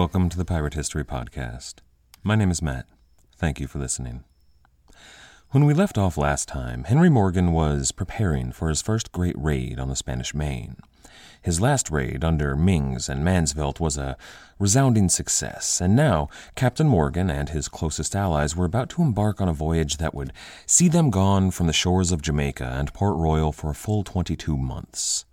Welcome to the Pirate History Podcast. My name is Matt. Thank you for listening. When we left off last time, Henry Morgan was preparing for his first great raid on the Spanish Main. His last raid under Myngs and Mansvelt was a resounding success, and now Captain Morgan and his closest allies were about to embark on a voyage that would see them gone from the shores of Jamaica and Port Royal for a full 22 months.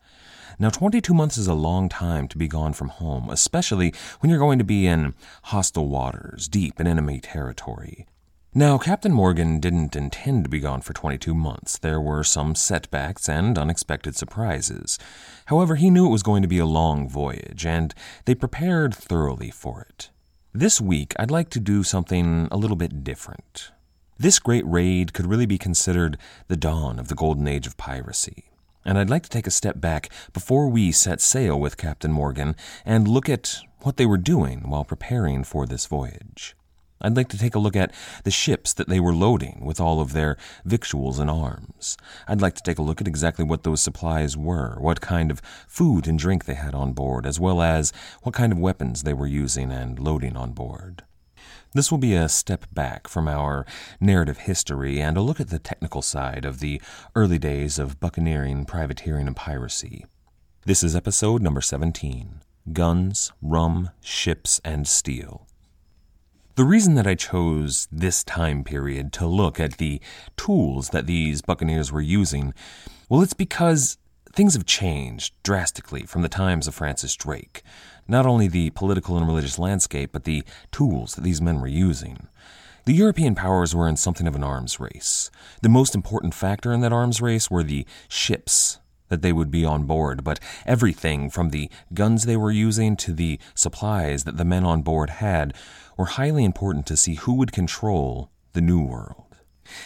Now, 22 months is a long time to be gone from home, especially when you're going to be in hostile waters, deep in enemy territory. Now, Captain Morgan didn't intend to be gone for 22 months. There were some setbacks and unexpected surprises. However, he knew it was going to be a long voyage, and they prepared thoroughly for it. This week, I'd like to do something a little bit different. This great raid could really be considered the dawn of the golden age of piracy and I'd like to take a step back before we set sail with Captain Morgan and look at what they were doing while preparing for this voyage. I'd like to take a look at the ships that they were loading with all of their victuals and arms. I'd like to take a look at exactly what those supplies were, what kind of food and drink they had on board, as well as what kind of weapons they were using and loading on board. This will be a step back from our narrative history and a look at the technical side of the early days of buccaneering, privateering, and piracy. This is episode number 17 Guns, Rum, Ships, and Steel. The reason that I chose this time period to look at the tools that these buccaneers were using, well, it's because things have changed drastically from the times of Francis Drake not only the political and religious landscape, but the tools that these men were using. The European powers were in something of an arms race. The most important factor in that arms race were the ships that they would be on board, but everything from the guns they were using to the supplies that the men on board had were highly important to see who would control the New World.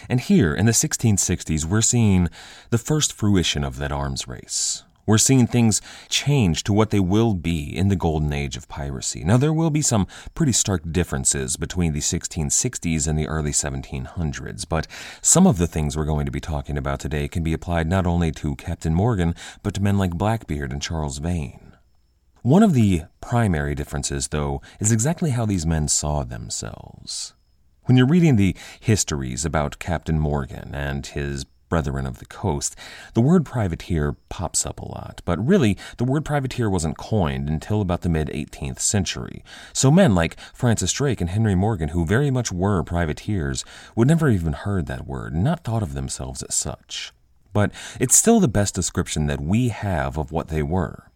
And here in the 1660s, we're seeing the first fruition of that arms race. We're seeing things change to what they will be in the golden age of piracy. Now, there will be some pretty stark differences between the 1660s and the early 1700s, but some of the things we're going to be talking about today can be applied not only to Captain Morgan, but to men like Blackbeard and Charles Vane. One of the primary differences, though, is exactly how these men saw themselves. When you're reading the histories about Captain Morgan and his brethren of the coast, the word privateer pops up a lot, but really, the word privateer wasn't coined until about the mid 18th century. So men like Francis Drake and Henry Morgan, who very much were privateers, would never even heard that word, not thought of themselves as such. But it's still the best description that we have of what they were.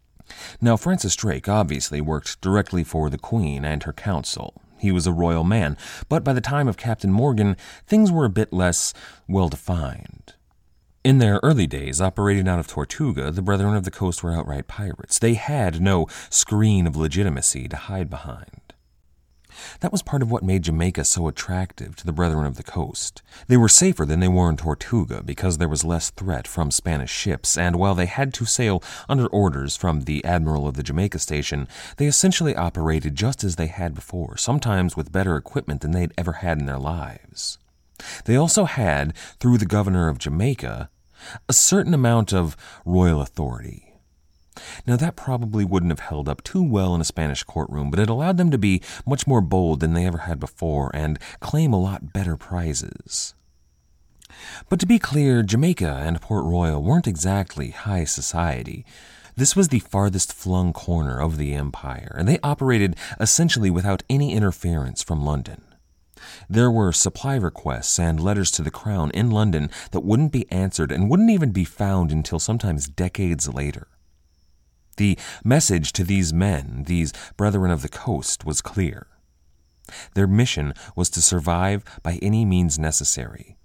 Now, Francis Drake obviously worked directly for the Queen and her council. He was a royal man, but by the time of Captain Morgan, things were a bit less well defined. In their early days, operating out of Tortuga, the Brethren of the Coast were outright pirates. They had no screen of legitimacy to hide behind. That was part of what made Jamaica so attractive to the Brethren of the Coast. They were safer than they were in Tortuga because there was less threat from Spanish ships, and while they had to sail under orders from the Admiral of the Jamaica station, they essentially operated just as they had before, sometimes with better equipment than they'd ever had in their lives. They also had, through the governor of Jamaica, a certain amount of royal authority. Now, that probably wouldn't have held up too well in a Spanish courtroom, but it allowed them to be much more bold than they ever had before and claim a lot better prizes. But to be clear, Jamaica and Port Royal weren't exactly high society. This was the farthest flung corner of the empire, and they operated essentially without any interference from London. There were supply requests and letters to the crown in London that wouldn't be answered and wouldn't even be found until sometimes decades later. The message to these men, these brethren of the coast, was clear. Their mission was to survive by any means necessary.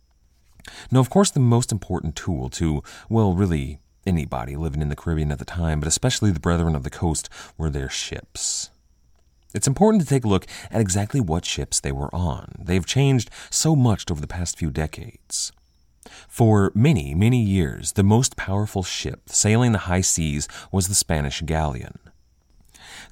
Now, of course, the most important tool to, well, really anybody living in the Caribbean at the time, but especially the brethren of the coast, were their ships. It's important to take a look at exactly what ships they were on. They've changed so much over the past few decades. For many, many years, the most powerful ship sailing the high seas was the Spanish galleon.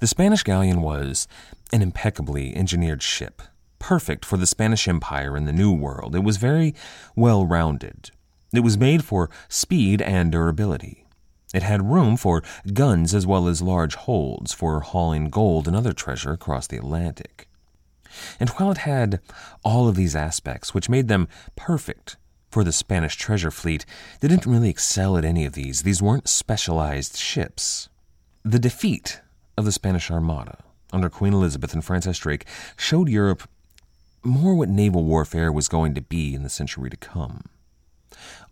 The Spanish galleon was an impeccably engineered ship, perfect for the Spanish Empire in the New World. It was very well rounded. It was made for speed and durability. It had room for guns as well as large holds for hauling gold and other treasure across the Atlantic. And while it had all of these aspects, which made them perfect for the Spanish treasure fleet, they didn't really excel at any of these. These weren't specialized ships. The defeat of the Spanish Armada under Queen Elizabeth and Francis Drake showed Europe more what naval warfare was going to be in the century to come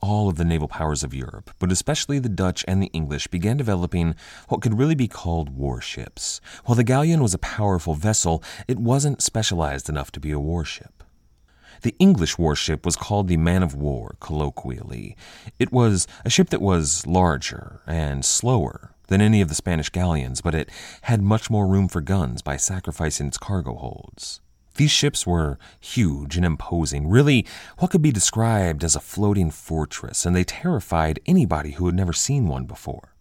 all of the naval powers of Europe, but especially the Dutch and the English, began developing what could really be called warships. While the galleon was a powerful vessel, it wasn't specialized enough to be a warship. The English warship was called the man of war, colloquially. It was a ship that was larger and slower than any of the Spanish galleons, but it had much more room for guns by sacrificing its cargo holds. These ships were huge and imposing, really what could be described as a floating fortress, and they terrified anybody who had never seen one before.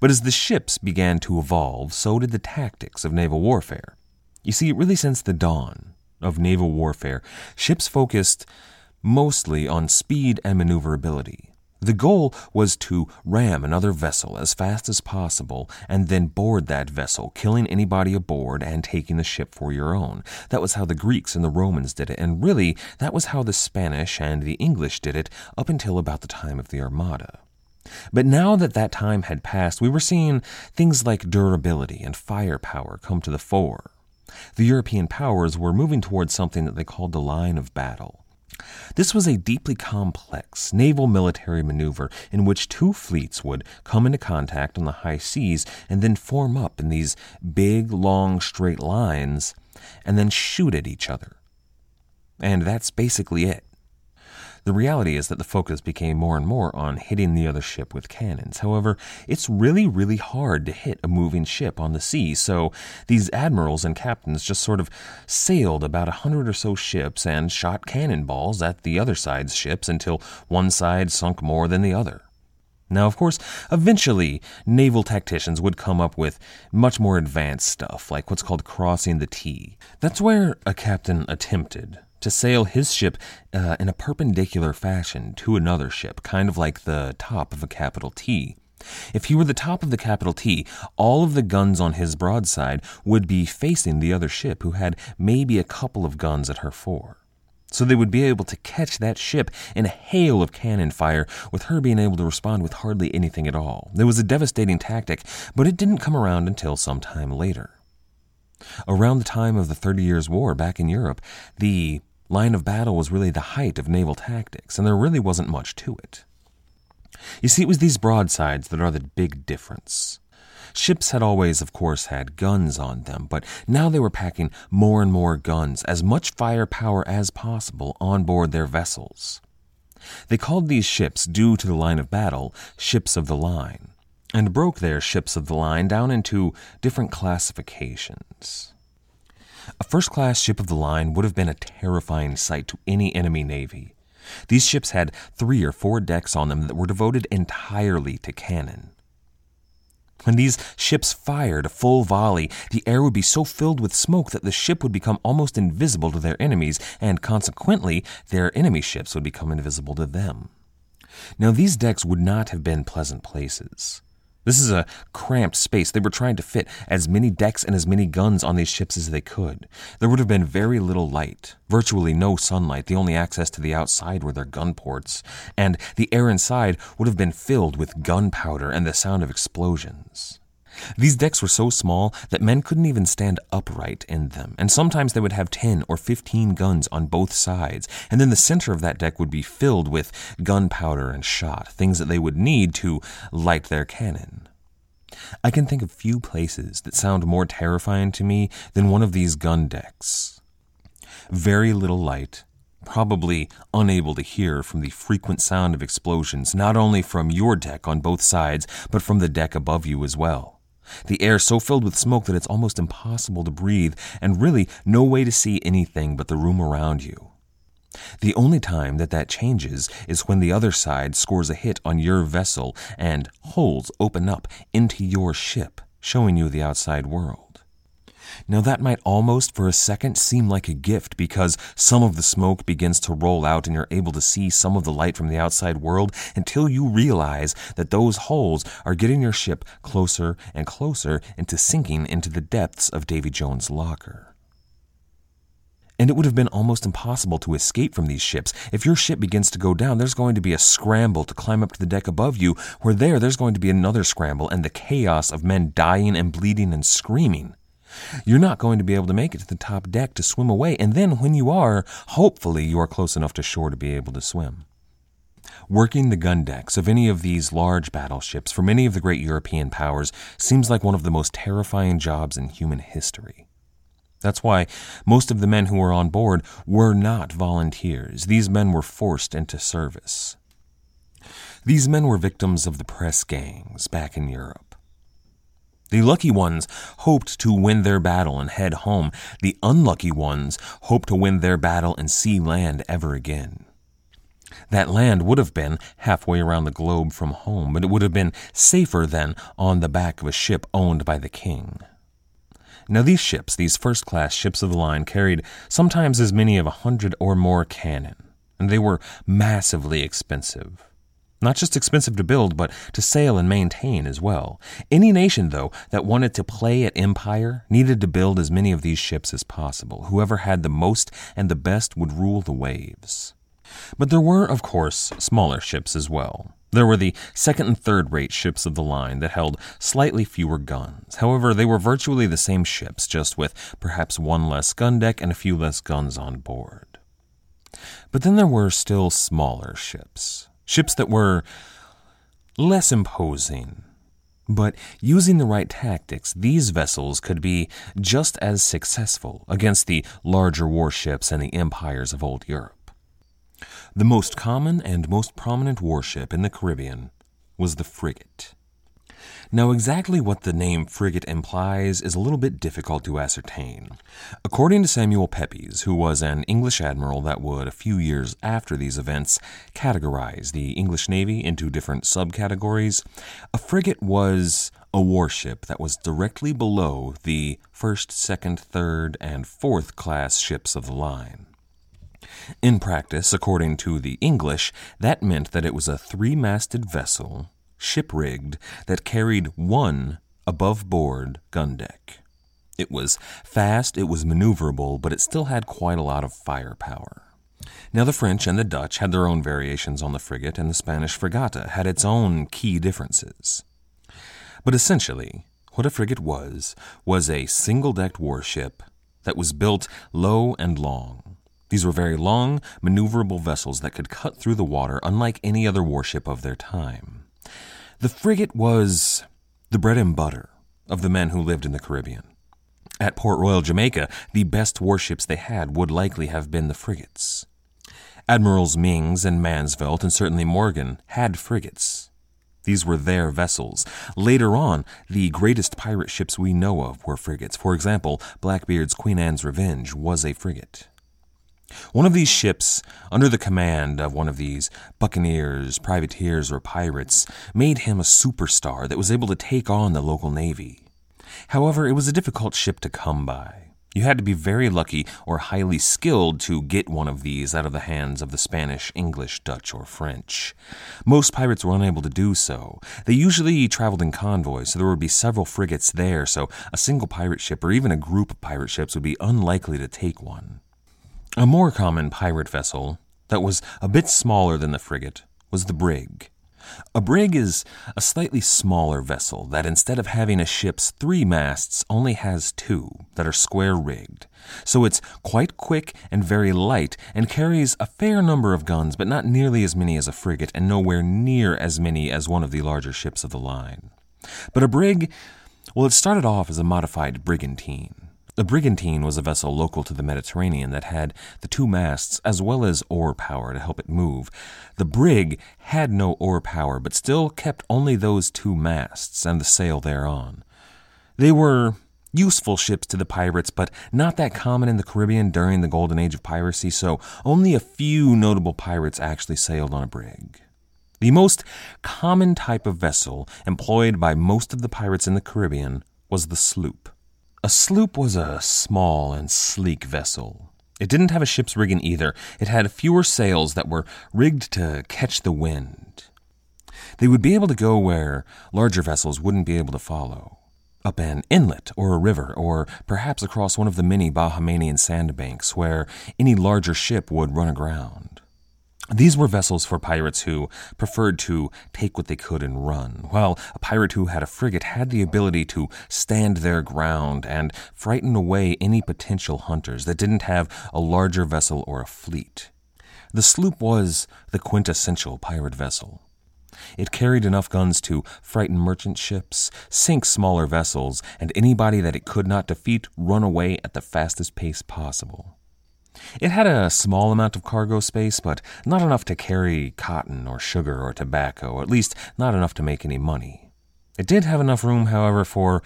But as the ships began to evolve, so did the tactics of naval warfare. You see, it really since the dawn of naval warfare, ships focused mostly on speed and maneuverability. The goal was to ram another vessel as fast as possible and then board that vessel, killing anybody aboard and taking the ship for your own. That was how the Greeks and the Romans did it, and really, that was how the Spanish and the English did it up until about the time of the Armada. But now that that time had passed, we were seeing things like durability and firepower come to the fore. The European powers were moving towards something that they called the line of battle. This was a deeply complex naval military maneuver in which two fleets would come into contact on the high seas and then form up in these big, long, straight lines and then shoot at each other. And that's basically it. The reality is that the focus became more and more on hitting the other ship with cannons. However, it's really, really hard to hit a moving ship on the sea, so these admirals and captains just sort of sailed about a hundred or so ships and shot cannonballs at the other side's ships until one side sunk more than the other. Now, of course, eventually, naval tacticians would come up with much more advanced stuff, like what's called crossing the T. That's where a captain attempted to sail his ship uh, in a perpendicular fashion to another ship, kind of like the top of a capital T. If he were the top of the capital T, all of the guns on his broadside would be facing the other ship, who had maybe a couple of guns at her fore. So they would be able to catch that ship in a hail of cannon fire, with her being able to respond with hardly anything at all. It was a devastating tactic, but it didn't come around until some time later. Around the time of the Thirty Years' War back in Europe, the line of battle was really the height of naval tactics, and there really wasn't much to it. You see, it was these broadsides that are the big difference. Ships had always, of course, had guns on them, but now they were packing more and more guns, as much firepower as possible, on board their vessels. They called these ships, due to the line of battle, ships of the line and broke their ships of the line down into different classifications. A first class ship of the line would have been a terrifying sight to any enemy navy. These ships had three or four decks on them that were devoted entirely to cannon. When these ships fired a full volley, the air would be so filled with smoke that the ship would become almost invisible to their enemies, and consequently, their enemy ships would become invisible to them. Now, these decks would not have been pleasant places. This is a cramped space. They were trying to fit as many decks and as many guns on these ships as they could. There would have been very little light, virtually no sunlight. The only access to the outside were their gun ports, and the air inside would have been filled with gunpowder and the sound of explosions. These decks were so small that men couldn't even stand upright in them, and sometimes they would have 10 or 15 guns on both sides, and then the center of that deck would be filled with gunpowder and shot, things that they would need to light their cannon. I can think of few places that sound more terrifying to me than one of these gun decks. Very little light, probably unable to hear from the frequent sound of explosions, not only from your deck on both sides, but from the deck above you as well. The air so filled with smoke that it's almost impossible to breathe, and really no way to see anything but the room around you. The only time that that changes is when the other side scores a hit on your vessel and holes open up into your ship, showing you the outside world. Now, that might almost for a second seem like a gift because some of the smoke begins to roll out and you're able to see some of the light from the outside world until you realize that those holes are getting your ship closer and closer into sinking into the depths of Davy Jones' locker. And it would have been almost impossible to escape from these ships. If your ship begins to go down, there's going to be a scramble to climb up to the deck above you, where there, there's going to be another scramble and the chaos of men dying and bleeding and screaming. You're not going to be able to make it to the top deck to swim away, and then when you are, hopefully you are close enough to shore to be able to swim. Working the gun decks of any of these large battleships for many of the great European powers seems like one of the most terrifying jobs in human history. That's why most of the men who were on board were not volunteers. These men were forced into service. These men were victims of the press gangs back in Europe. The lucky ones hoped to win their battle and head home. The unlucky ones hoped to win their battle and see land ever again. That land would have been halfway around the globe from home, but it would have been safer than on the back of a ship owned by the king. Now, these ships, these first class ships of the line, carried sometimes as many of a hundred or more cannon, and they were massively expensive. Not just expensive to build, but to sail and maintain as well. Any nation, though, that wanted to play at empire needed to build as many of these ships as possible. Whoever had the most and the best would rule the waves. But there were, of course, smaller ships as well. There were the second and third rate ships of the line that held slightly fewer guns. However, they were virtually the same ships, just with perhaps one less gun deck and a few less guns on board. But then there were still smaller ships ships that were less imposing. But using the right tactics, these vessels could be just as successful against the larger warships and the empires of old Europe. The most common and most prominent warship in the Caribbean was the frigate. Now, exactly what the name frigate implies is a little bit difficult to ascertain. According to Samuel Pepys, who was an English admiral that would, a few years after these events, categorize the English Navy into different subcategories, a frigate was a warship that was directly below the first, second, third, and fourth class ships of the line. In practice, according to the English, that meant that it was a three masted vessel ship rigged that carried one above board gun deck. It was fast, it was maneuverable, but it still had quite a lot of firepower. Now, the French and the Dutch had their own variations on the frigate, and the Spanish fragata had its own key differences. But essentially, what a frigate was, was a single decked warship that was built low and long. These were very long, maneuverable vessels that could cut through the water unlike any other warship of their time. The frigate was the bread and butter of the men who lived in the Caribbean. At Port Royal, Jamaica, the best warships they had would likely have been the frigates. Admirals Myngs and Mansvelt, and certainly Morgan, had frigates. These were their vessels. Later on, the greatest pirate ships we know of were frigates. For example, Blackbeard's Queen Anne's Revenge was a frigate. One of these ships, under the command of one of these buccaneers, privateers, or pirates, made him a superstar that was able to take on the local navy. However, it was a difficult ship to come by. You had to be very lucky or highly skilled to get one of these out of the hands of the Spanish, English, Dutch, or French. Most pirates were unable to do so. They usually traveled in convoys, so there would be several frigates there, so a single pirate ship or even a group of pirate ships would be unlikely to take one. A more common pirate vessel that was a bit smaller than the frigate was the brig. A brig is a slightly smaller vessel that instead of having a ship's three masts only has two that are square rigged. So it's quite quick and very light and carries a fair number of guns, but not nearly as many as a frigate and nowhere near as many as one of the larger ships of the line. But a brig, well, it started off as a modified brigantine. The brigantine was a vessel local to the Mediterranean that had the two masts as well as oar power to help it move. The brig had no oar power, but still kept only those two masts and the sail thereon. They were useful ships to the pirates, but not that common in the Caribbean during the golden age of piracy, so only a few notable pirates actually sailed on a brig. The most common type of vessel employed by most of the pirates in the Caribbean was the sloop. A sloop was a small and sleek vessel. It didn't have a ship's rigging either. It had fewer sails that were rigged to catch the wind. They would be able to go where larger vessels wouldn't be able to follow. Up an inlet or a river, or perhaps across one of the many Bahamian sandbanks where any larger ship would run aground. These were vessels for pirates who preferred to take what they could and run, while a pirate who had a frigate had the ability to stand their ground and frighten away any potential hunters that didn't have a larger vessel or a fleet. The sloop was the quintessential pirate vessel. It carried enough guns to frighten merchant ships, sink smaller vessels, and anybody that it could not defeat run away at the fastest pace possible. It had a small amount of cargo space, but not enough to carry cotton or sugar or tobacco, at least not enough to make any money. It did have enough room, however, for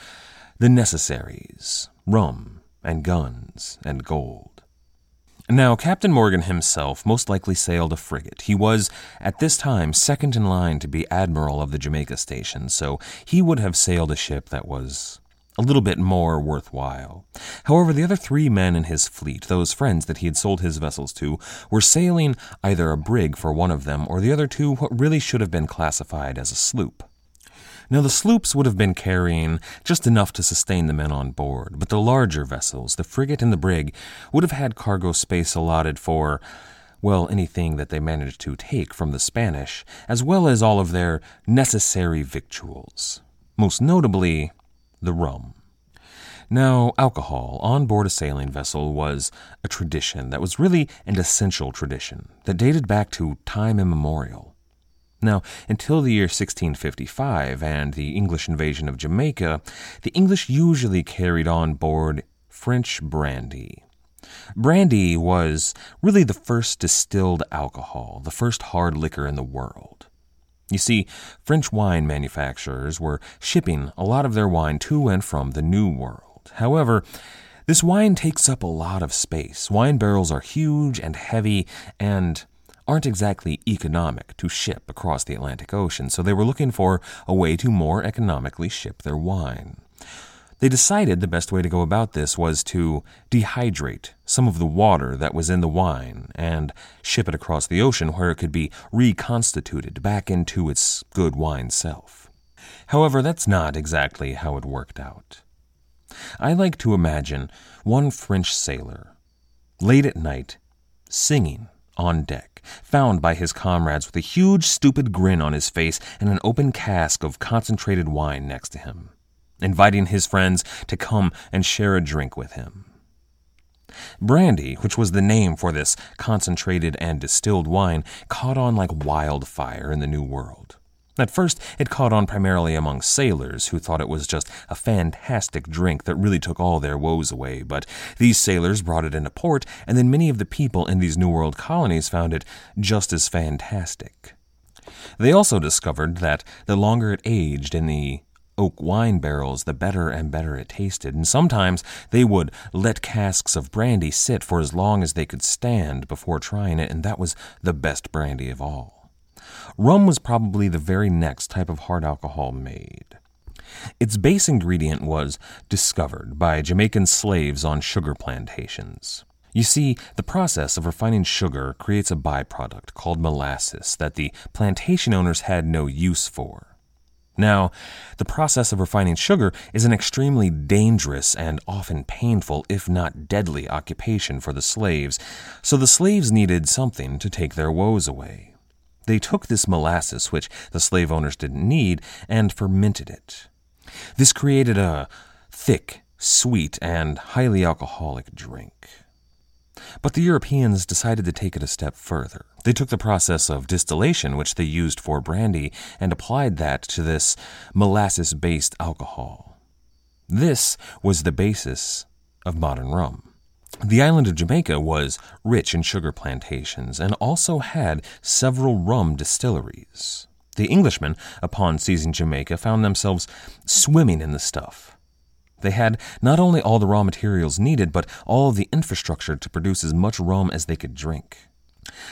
the necessaries rum and guns and gold. Now, Captain Morgan himself most likely sailed a frigate. He was, at this time, second in line to be admiral of the Jamaica station, so he would have sailed a ship that was a little bit more worthwhile. However, the other three men in his fleet, those friends that he had sold his vessels to, were sailing either a brig for one of them or the other two what really should have been classified as a sloop. Now, the sloops would have been carrying just enough to sustain the men on board, but the larger vessels, the frigate and the brig, would have had cargo space allotted for, well, anything that they managed to take from the Spanish, as well as all of their necessary victuals. Most notably, the rum. Now, alcohol on board a sailing vessel was a tradition that was really an essential tradition that dated back to time immemorial. Now, until the year 1655 and the English invasion of Jamaica, the English usually carried on board French brandy. Brandy was really the first distilled alcohol, the first hard liquor in the world. You see, French wine manufacturers were shipping a lot of their wine to and from the New World. However, this wine takes up a lot of space. Wine barrels are huge and heavy and aren't exactly economic to ship across the Atlantic Ocean, so they were looking for a way to more economically ship their wine. They decided the best way to go about this was to dehydrate some of the water that was in the wine and ship it across the ocean where it could be reconstituted back into its good wine self. However, that's not exactly how it worked out. I like to imagine one French sailor, late at night, singing on deck, found by his comrades with a huge stupid grin on his face and an open cask of concentrated wine next to him inviting his friends to come and share a drink with him. Brandy, which was the name for this concentrated and distilled wine, caught on like wildfire in the New World. At first, it caught on primarily among sailors who thought it was just a fantastic drink that really took all their woes away, but these sailors brought it into port, and then many of the people in these New World colonies found it just as fantastic. They also discovered that the longer it aged in the oak wine barrels, the better and better it tasted, and sometimes they would let casks of brandy sit for as long as they could stand before trying it, and that was the best brandy of all. Rum was probably the very next type of hard alcohol made. Its base ingredient was discovered by Jamaican slaves on sugar plantations. You see, the process of refining sugar creates a byproduct called molasses that the plantation owners had no use for. Now, the process of refining sugar is an extremely dangerous and often painful, if not deadly, occupation for the slaves, so the slaves needed something to take their woes away. They took this molasses, which the slave owners didn't need, and fermented it. This created a thick, sweet, and highly alcoholic drink. But the Europeans decided to take it a step further. They took the process of distillation, which they used for brandy, and applied that to this molasses based alcohol. This was the basis of modern rum. The island of Jamaica was rich in sugar plantations and also had several rum distilleries. The Englishmen, upon seizing Jamaica, found themselves swimming in the stuff. They had not only all the raw materials needed, but all the infrastructure to produce as much rum as they could drink.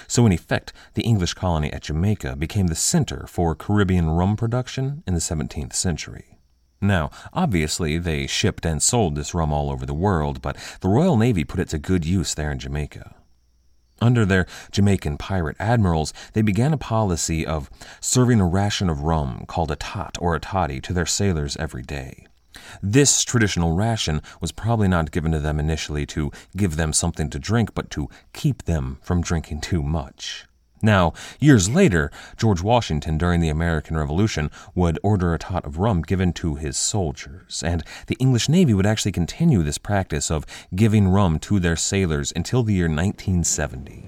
So, in effect, the English colony at Jamaica became the center for Caribbean rum production in the 17th century. Now, obviously, they shipped and sold this rum all over the world, but the Royal Navy put it to good use there in Jamaica. Under their Jamaican pirate admirals, they began a policy of serving a ration of rum called a tot or a toddy to their sailors every day. This traditional ration was probably not given to them initially to give them something to drink, but to keep them from drinking too much. Now, years later, George Washington, during the American Revolution, would order a tot of rum given to his soldiers, and the English Navy would actually continue this practice of giving rum to their sailors until the year 1970.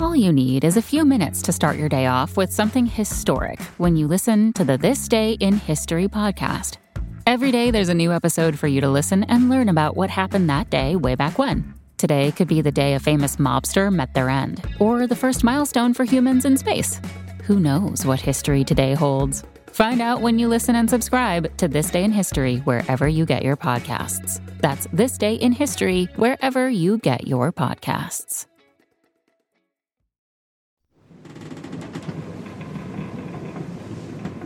All you need is a few minutes to start your day off with something historic when you listen to the This Day in History podcast. Every day, there's a new episode for you to listen and learn about what happened that day way back when. Today could be the day a famous mobster met their end, or the first milestone for humans in space. Who knows what history today holds? Find out when you listen and subscribe to This Day in History wherever you get your podcasts. That's This Day in History wherever you get your podcasts.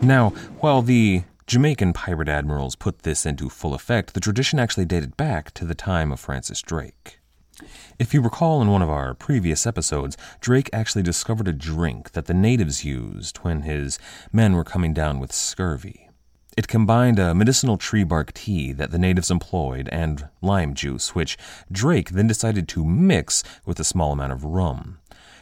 Now, while the Jamaican pirate admirals put this into full effect, the tradition actually dated back to the time of Francis Drake. If you recall in one of our previous episodes, Drake actually discovered a drink that the natives used when his men were coming down with scurvy. It combined a medicinal tree bark tea that the natives employed and lime juice, which Drake then decided to mix with a small amount of rum.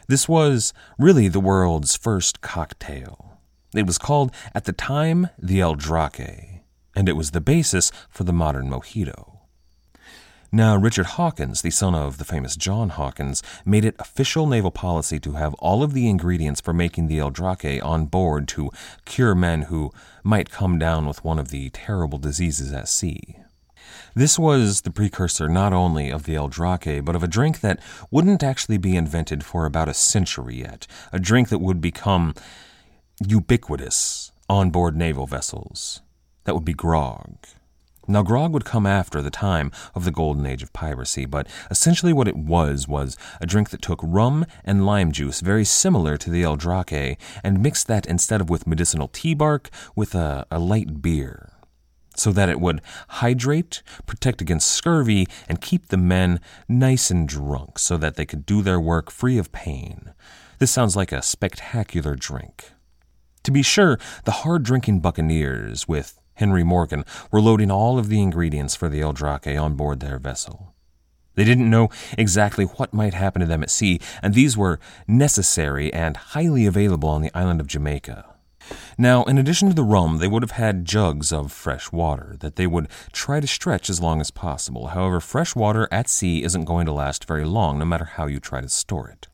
This was really the world's first cocktail. It was called, at the time, the El Drake, and it was the basis for the modern mojito. Now, Richard Hawkins, the son of the famous John Hawkins, made it official naval policy to have all of the ingredients for making the El Drake on board to cure men who might come down with one of the terrible diseases at sea. This was the precursor not only of the El Drake, but of a drink that wouldn't actually be invented for about a century yet, a drink that would become ubiquitous on board naval vessels. That would be grog. Now, grog would come after the time of the golden age of piracy, but essentially what it was was a drink that took rum and lime juice, very similar to the El Drake, and mixed that instead of with medicinal tea bark with a, a light beer, so that it would hydrate, protect against scurvy, and keep the men nice and drunk so that they could do their work free of pain. This sounds like a spectacular drink. To be sure, the hard drinking buccaneers, with Henry Morgan, were loading all of the ingredients for the El Drake on board their vessel. They didn't know exactly what might happen to them at sea, and these were necessary and highly available on the island of Jamaica. Now, in addition to the rum, they would have had jugs of fresh water that they would try to stretch as long as possible. However, fresh water at sea isn't going to last very long, no matter how you try to store it.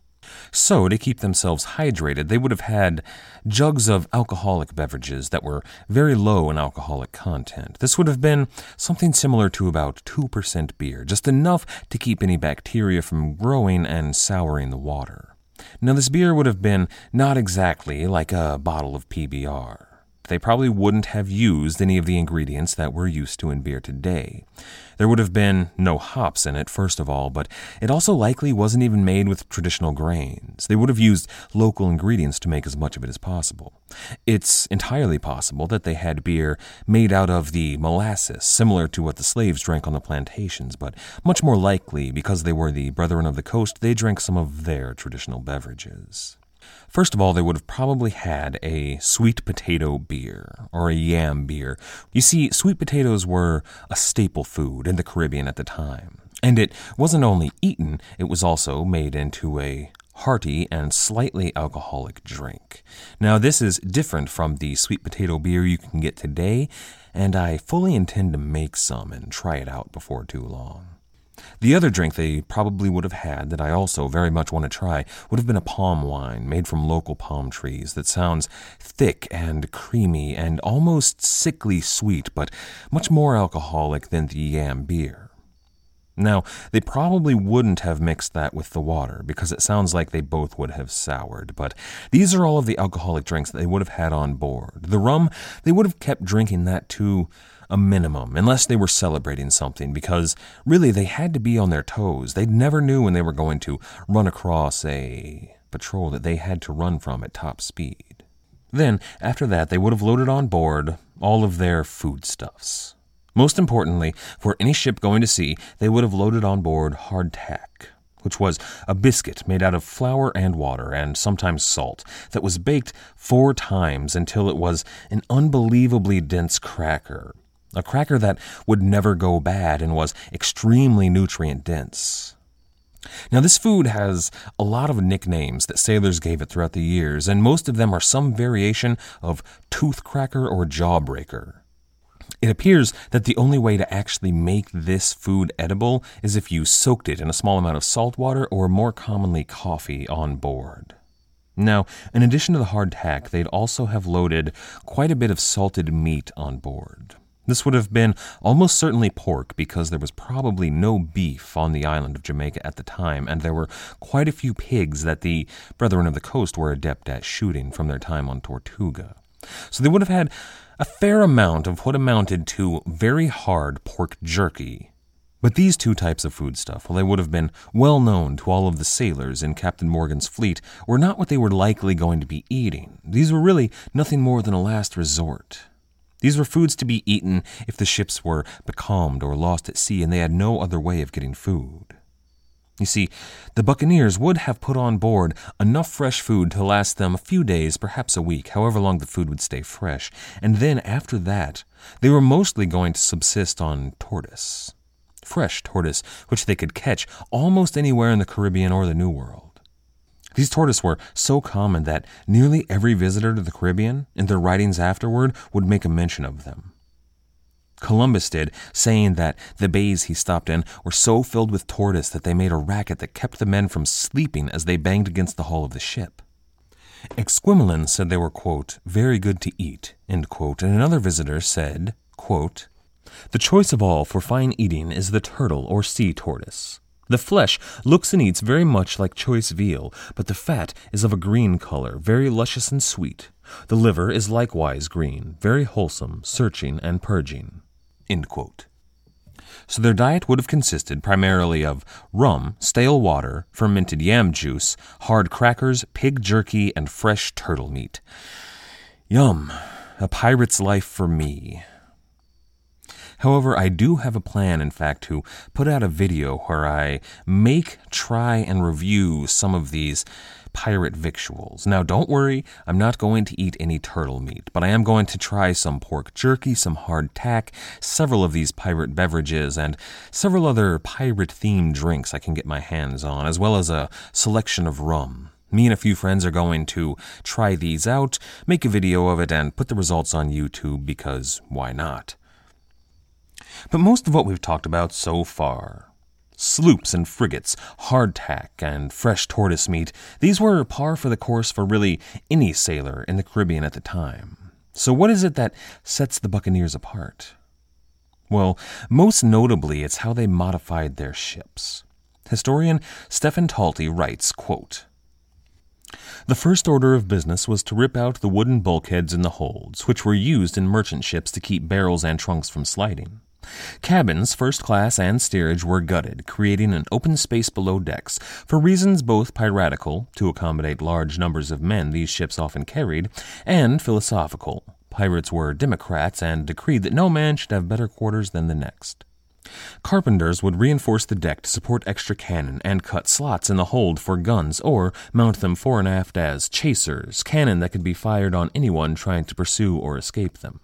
So, to keep themselves hydrated, they would have had jugs of alcoholic beverages that were very low in alcoholic content. This would have been something similar to about 2% beer, just enough to keep any bacteria from growing and souring the water. Now, this beer would have been not exactly like a bottle of PBR. They probably wouldn't have used any of the ingredients that we're used to in beer today. There would have been no hops in it, first of all, but it also likely wasn't even made with traditional grains. They would have used local ingredients to make as much of it as possible. It's entirely possible that they had beer made out of the molasses, similar to what the slaves drank on the plantations, but much more likely, because they were the Brethren of the Coast, they drank some of their traditional beverages. First of all, they would have probably had a sweet potato beer or a yam beer. You see, sweet potatoes were a staple food in the Caribbean at the time. And it wasn't only eaten, it was also made into a hearty and slightly alcoholic drink. Now, this is different from the sweet potato beer you can get today, and I fully intend to make some and try it out before too long. The other drink they probably would have had that I also very much want to try would have been a palm wine made from local palm trees that sounds thick and creamy and almost sickly sweet, but much more alcoholic than the yam beer. Now, they probably wouldn't have mixed that with the water because it sounds like they both would have soured, but these are all of the alcoholic drinks that they would have had on board. The rum, they would have kept drinking that too a minimum, unless they were celebrating something, because really they had to be on their toes. They never knew when they were going to run across a patrol that they had to run from at top speed. Then, after that, they would have loaded on board all of their foodstuffs. Most importantly, for any ship going to sea, they would have loaded on board hardtack, which was a biscuit made out of flour and water, and sometimes salt, that was baked four times until it was an unbelievably dense cracker, a cracker that would never go bad and was extremely nutrient dense. Now, this food has a lot of nicknames that sailors gave it throughout the years, and most of them are some variation of tooth cracker or jawbreaker. It appears that the only way to actually make this food edible is if you soaked it in a small amount of salt water or more commonly coffee on board. Now, in addition to the hardtack, they'd also have loaded quite a bit of salted meat on board. This would have been almost certainly pork because there was probably no beef on the island of Jamaica at the time, and there were quite a few pigs that the Brethren of the Coast were adept at shooting from their time on Tortuga. So they would have had a fair amount of what amounted to very hard pork jerky. But these two types of foodstuff, while they would have been well known to all of the sailors in Captain Morgan's fleet, were not what they were likely going to be eating. These were really nothing more than a last resort. These were foods to be eaten if the ships were becalmed or lost at sea and they had no other way of getting food. You see, the buccaneers would have put on board enough fresh food to last them a few days, perhaps a week, however long the food would stay fresh, and then after that, they were mostly going to subsist on tortoise. Fresh tortoise, which they could catch almost anywhere in the Caribbean or the New World. These tortoises were so common that nearly every visitor to the Caribbean, in their writings afterward, would make a mention of them. Columbus did, saying that the bays he stopped in were so filled with tortoise that they made a racket that kept the men from sleeping as they banged against the hull of the ship. Exquemelin said they were, quote, very good to eat, quote, and another visitor said, quote, The choice of all for fine eating is the turtle or sea tortoise. The flesh looks and eats very much like choice veal, but the fat is of a green color, very luscious and sweet. The liver is likewise green, very wholesome, searching, and purging. So their diet would have consisted primarily of rum, stale water, fermented yam juice, hard crackers, pig jerky, and fresh turtle meat. Yum! A pirate's life for me. However, I do have a plan, in fact, to put out a video where I make, try, and review some of these pirate victuals. Now, don't worry, I'm not going to eat any turtle meat, but I am going to try some pork jerky, some hardtack, several of these pirate beverages, and several other pirate themed drinks I can get my hands on, as well as a selection of rum. Me and a few friends are going to try these out, make a video of it, and put the results on YouTube because why not? But most of what we've talked about so far sloops and frigates, hardtack, and fresh tortoise meat these were par for the course for really any sailor in the Caribbean at the time. So, what is it that sets the Buccaneers apart? Well, most notably, it's how they modified their ships. Historian Stephen Talty writes, quote, the first order of business was to rip out the wooden bulkheads in the holds, which were used in merchant ships to keep barrels and trunks from sliding. Cabins, first class and steerage, were gutted, creating an open space below decks, for reasons both piratical, to accommodate large numbers of men these ships often carried, and philosophical. Pirates were democrats and decreed that no man should have better quarters than the next. Carpenters would reinforce the deck to support extra cannon and cut slots in the hold for guns or mount them fore and aft as chasers, cannon that could be fired on anyone trying to pursue or escape them.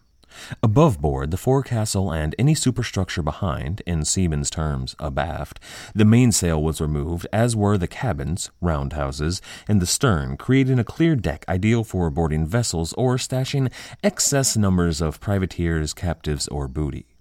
Above board, the forecastle and any superstructure behind, in seamen's terms, abaft, the mainsail was removed, as were the cabins, roundhouses, and the stern, creating a clear deck ideal for boarding vessels or stashing excess numbers of privateers, captives, or booty.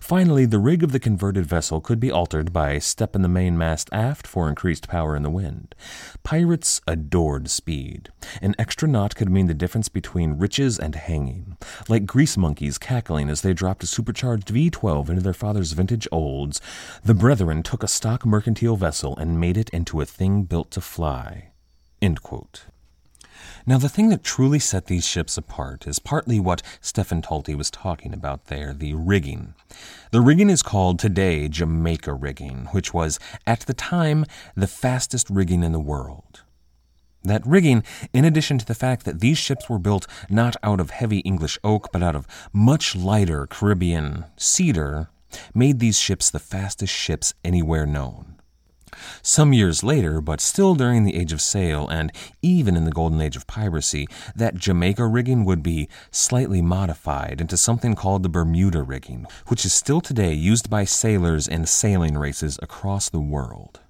Finally, the rig of the converted vessel could be altered by stepping the mainmast aft for increased power in the wind. Pirates adored speed. An extra knot could mean the difference between riches and hanging. Like grease monkeys cackling as they dropped a supercharged V 12 into their father's vintage olds, the brethren took a stock mercantile vessel and made it into a thing built to fly. Now, the thing that truly set these ships apart is partly what Stephen Talty was talking about there the rigging. The rigging is called today Jamaica rigging, which was, at the time, the fastest rigging in the world. That rigging, in addition to the fact that these ships were built not out of heavy English oak, but out of much lighter Caribbean cedar, made these ships the fastest ships anywhere known. Some years later, but still during the age of sail and even in the golden age of piracy, that Jamaica rigging would be slightly modified into something called the Bermuda rigging, which is still today used by sailors in sailing races across the world.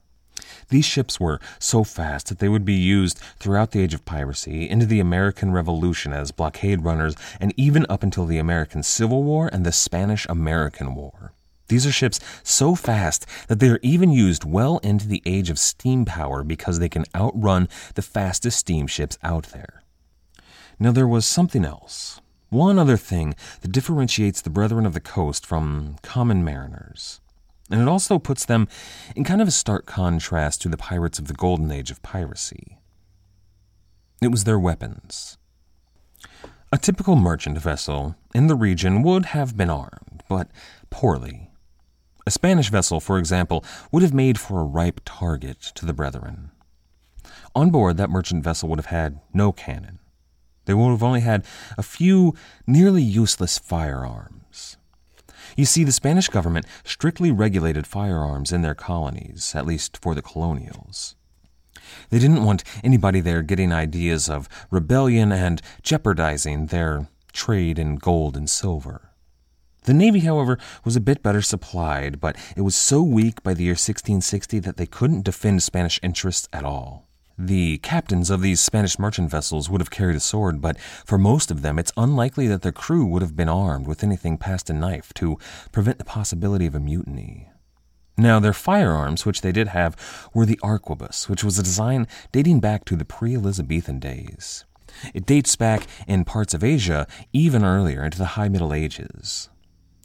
These ships were so fast that they would be used throughout the age of piracy, into the American Revolution as blockade runners, and even up until the American Civil War and the Spanish American War. These are ships so fast that they are even used well into the age of steam power because they can outrun the fastest steamships out there. Now, there was something else. One other thing that differentiates the Brethren of the Coast from common mariners. And it also puts them in kind of a stark contrast to the pirates of the golden age of piracy. It was their weapons. A typical merchant vessel in the region would have been armed, but poorly a Spanish vessel, for example, would have made for a ripe target to the brethren. On board, that merchant vessel would have had no cannon. They would have only had a few nearly useless firearms. You see, the Spanish government strictly regulated firearms in their colonies, at least for the colonials. They didn't want anybody there getting ideas of rebellion and jeopardizing their trade in gold and silver. The Navy, however, was a bit better supplied, but it was so weak by the year 1660 that they couldn't defend Spanish interests at all. The captains of these Spanish merchant vessels would have carried a sword, but for most of them it's unlikely that their crew would have been armed with anything past a knife to prevent the possibility of a mutiny. Now, their firearms, which they did have, were the arquebus, which was a design dating back to the pre Elizabethan days. It dates back in parts of Asia even earlier into the High Middle Ages.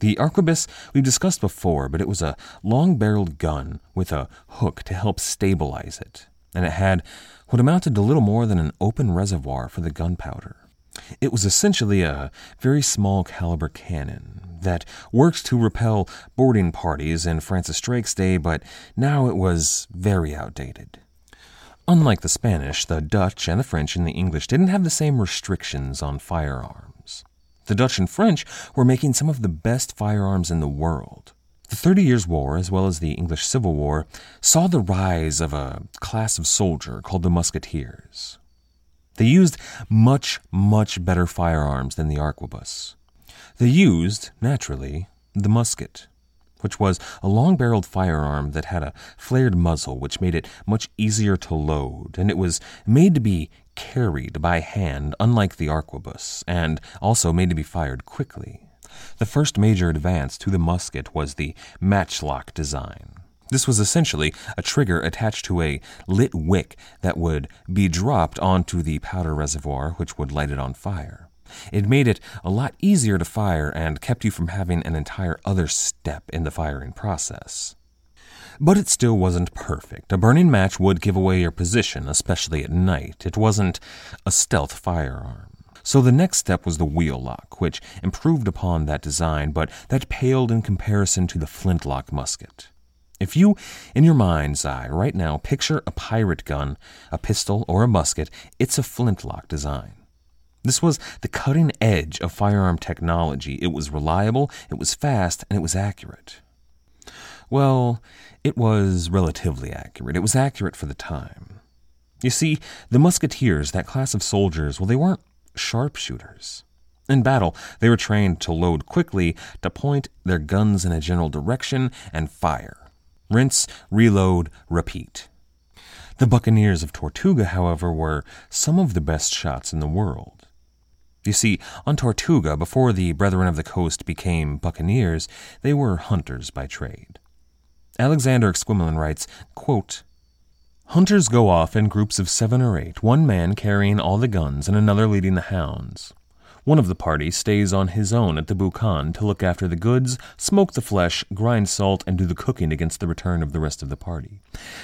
The arquebus we've discussed before, but it was a long barreled gun with a hook to help stabilize it, and it had what amounted to little more than an open reservoir for the gunpowder. It was essentially a very small caliber cannon that worked to repel boarding parties in Francis Drake's day, but now it was very outdated. Unlike the Spanish, the Dutch and the French and the English didn't have the same restrictions on firearms. The Dutch and French were making some of the best firearms in the world. The Thirty Years' War, as well as the English Civil War, saw the rise of a class of soldier called the Musketeers. They used much, much better firearms than the arquebus. They used, naturally, the musket, which was a long barreled firearm that had a flared muzzle which made it much easier to load, and it was made to be carried by hand, unlike the arquebus, and also made to be fired quickly. The first major advance to the musket was the matchlock design. This was essentially a trigger attached to a lit wick that would be dropped onto the powder reservoir, which would light it on fire. It made it a lot easier to fire and kept you from having an entire other step in the firing process. But it still wasn't perfect. A burning match would give away your position, especially at night. It wasn't a stealth firearm. So the next step was the wheel lock, which improved upon that design, but that paled in comparison to the flintlock musket. If you, in your mind's eye, right now, picture a pirate gun, a pistol, or a musket, it's a flintlock design. This was the cutting edge of firearm technology. It was reliable, it was fast, and it was accurate. Well, it was relatively accurate. It was accurate for the time. You see, the musketeers, that class of soldiers, well, they weren't sharpshooters. In battle, they were trained to load quickly, to point their guns in a general direction, and fire. Rinse, reload, repeat. The buccaneers of Tortuga, however, were some of the best shots in the world. You see, on Tortuga, before the Brethren of the Coast became buccaneers, they were hunters by trade. Alexander Exquemelin writes, quote, Hunters go off in groups of seven or eight, one man carrying all the guns and another leading the hounds. One of the party stays on his own at the boucan to look after the goods, smoke the flesh, grind salt, and do the cooking against the return of the rest of the party.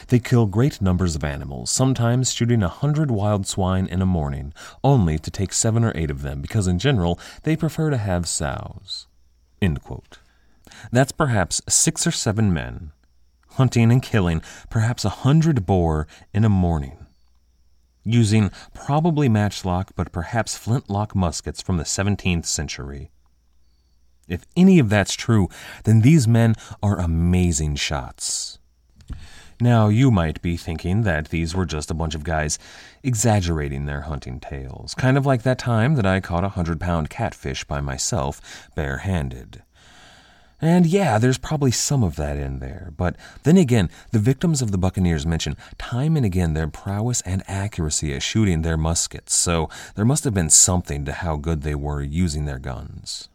They kill great numbers of animals, sometimes shooting a hundred wild swine in a morning, only to take seven or eight of them, because in general they prefer to have sows. That's perhaps six or seven men, hunting and killing perhaps a hundred boar in a morning using probably matchlock but perhaps flintlock muskets from the 17th century. If any of that's true, then these men are amazing shots. Now, you might be thinking that these were just a bunch of guys exaggerating their hunting tales, kind of like that time that I caught a hundred pound catfish by myself, barehanded. And yeah, there's probably some of that in there. But then again, the victims of the Buccaneers mention time and again their prowess and accuracy at shooting their muskets, so there must have been something to how good they were using their guns.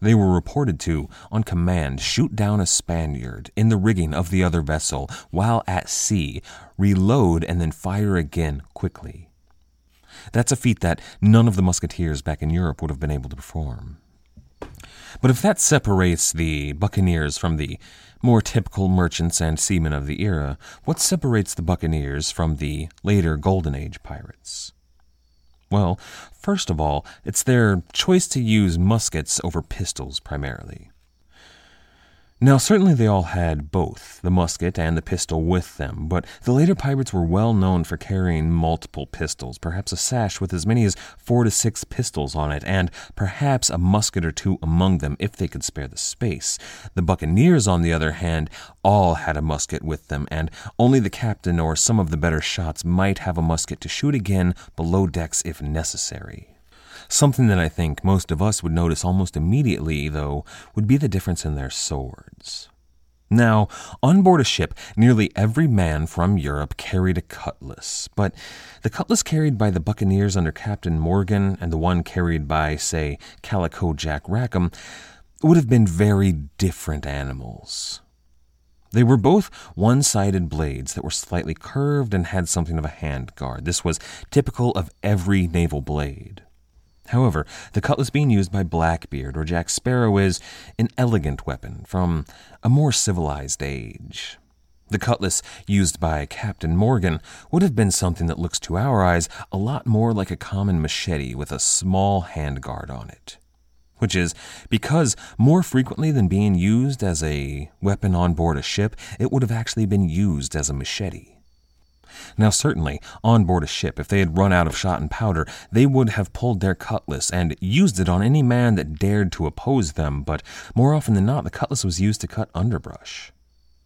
They were reported to, on command, shoot down a Spaniard in the rigging of the other vessel while at sea, reload, and then fire again quickly. That's a feat that none of the musketeers back in Europe would have been able to perform. But if that separates the buccaneers from the more typical merchants and seamen of the era, what separates the buccaneers from the later Golden Age pirates? Well, first of all, it's their choice to use muskets over pistols primarily. Now, certainly they all had both the musket and the pistol with them, but the later pirates were well known for carrying multiple pistols, perhaps a sash with as many as four to six pistols on it, and perhaps a musket or two among them if they could spare the space. The buccaneers, on the other hand, all had a musket with them, and only the captain or some of the better shots might have a musket to shoot again below decks if necessary. Something that I think most of us would notice almost immediately, though, would be the difference in their swords. Now, on board a ship, nearly every man from Europe carried a cutlass, but the cutlass carried by the buccaneers under Captain Morgan and the one carried by, say, Calico Jack Rackham would have been very different animals. They were both one sided blades that were slightly curved and had something of a hand guard. This was typical of every naval blade. However, the cutlass being used by Blackbeard or Jack Sparrow is an elegant weapon from a more civilized age. The cutlass used by Captain Morgan would have been something that looks to our eyes a lot more like a common machete with a small handguard on it. Which is because more frequently than being used as a weapon on board a ship, it would have actually been used as a machete. Now, certainly, on board a ship, if they had run out of shot and powder, they would have pulled their cutlass and used it on any man that dared to oppose them, but more often than not, the cutlass was used to cut underbrush.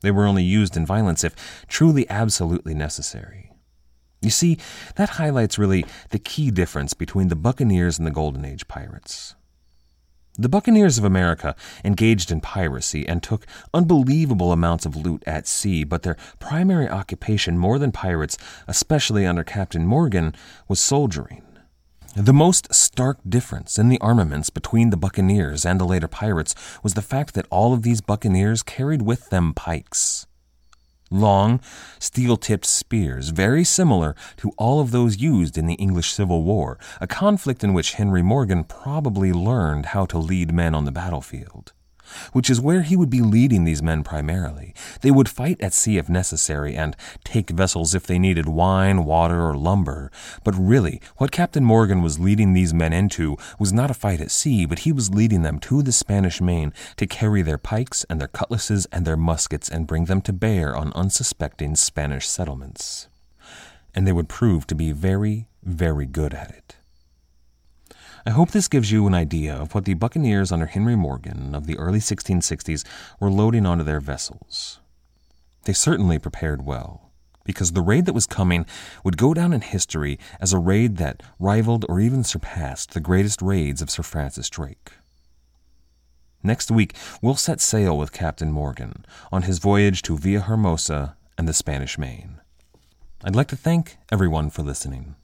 They were only used in violence if truly absolutely necessary. You see, that highlights really the key difference between the Buccaneers and the Golden Age pirates. The Buccaneers of America engaged in piracy and took unbelievable amounts of loot at sea, but their primary occupation, more than pirates, especially under Captain Morgan, was soldiering. The most stark difference in the armaments between the buccaneers and the later pirates was the fact that all of these buccaneers carried with them pikes long, steel tipped spears, very similar to all of those used in the English Civil War, a conflict in which Henry Morgan probably learned how to lead men on the battlefield which is where he would be leading these men primarily. They would fight at sea if necessary and take vessels if they needed wine, water, or lumber. But really, what Captain Morgan was leading these men into was not a fight at sea, but he was leading them to the Spanish Main to carry their pikes and their cutlasses and their muskets and bring them to bear on unsuspecting Spanish settlements. And they would prove to be very, very good at it. I hope this gives you an idea of what the buccaneers under Henry Morgan of the early 1660s were loading onto their vessels. They certainly prepared well, because the raid that was coming would go down in history as a raid that rivaled or even surpassed the greatest raids of Sir Francis Drake. Next week, we'll set sail with Captain Morgan on his voyage to Villa Hermosa and the Spanish Main. I'd like to thank everyone for listening.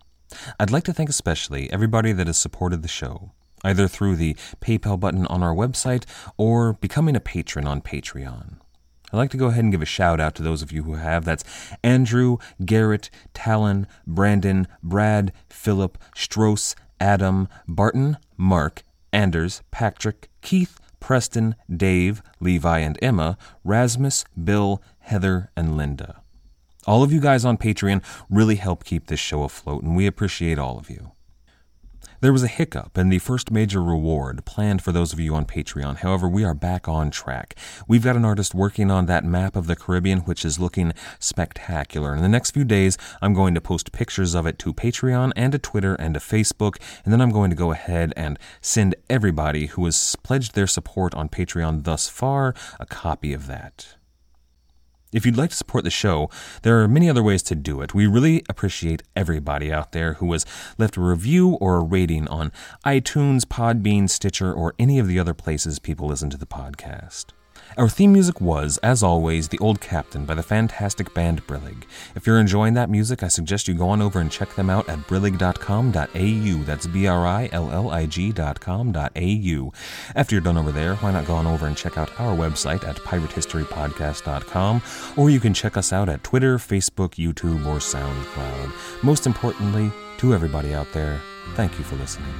I'd like to thank especially everybody that has supported the show, either through the PayPal button on our website or becoming a patron on Patreon. I'd like to go ahead and give a shout out to those of you who have. That's Andrew, Garrett, Talon, Brandon, Brad, Philip, Stross, Adam, Barton, Mark, Anders, Patrick, Keith, Preston, Dave, Levi and Emma, Rasmus, Bill, Heather, and Linda. All of you guys on Patreon really help keep this show afloat, and we appreciate all of you. There was a hiccup in the first major reward planned for those of you on Patreon. However, we are back on track. We've got an artist working on that map of the Caribbean, which is looking spectacular. In the next few days, I'm going to post pictures of it to Patreon and to Twitter and to Facebook, and then I'm going to go ahead and send everybody who has pledged their support on Patreon thus far a copy of that. If you'd like to support the show, there are many other ways to do it. We really appreciate everybody out there who has left a review or a rating on iTunes, Podbean, Stitcher, or any of the other places people listen to the podcast. Our theme music was, as always, The Old Captain by the fantastic band Brillig. If you're enjoying that music, I suggest you go on over and check them out at brillig.com.au. That's B R I L L I G.com.au. After you're done over there, why not go on over and check out our website at piratehistorypodcast.com, or you can check us out at Twitter, Facebook, YouTube, or SoundCloud. Most importantly, to everybody out there, thank you for listening.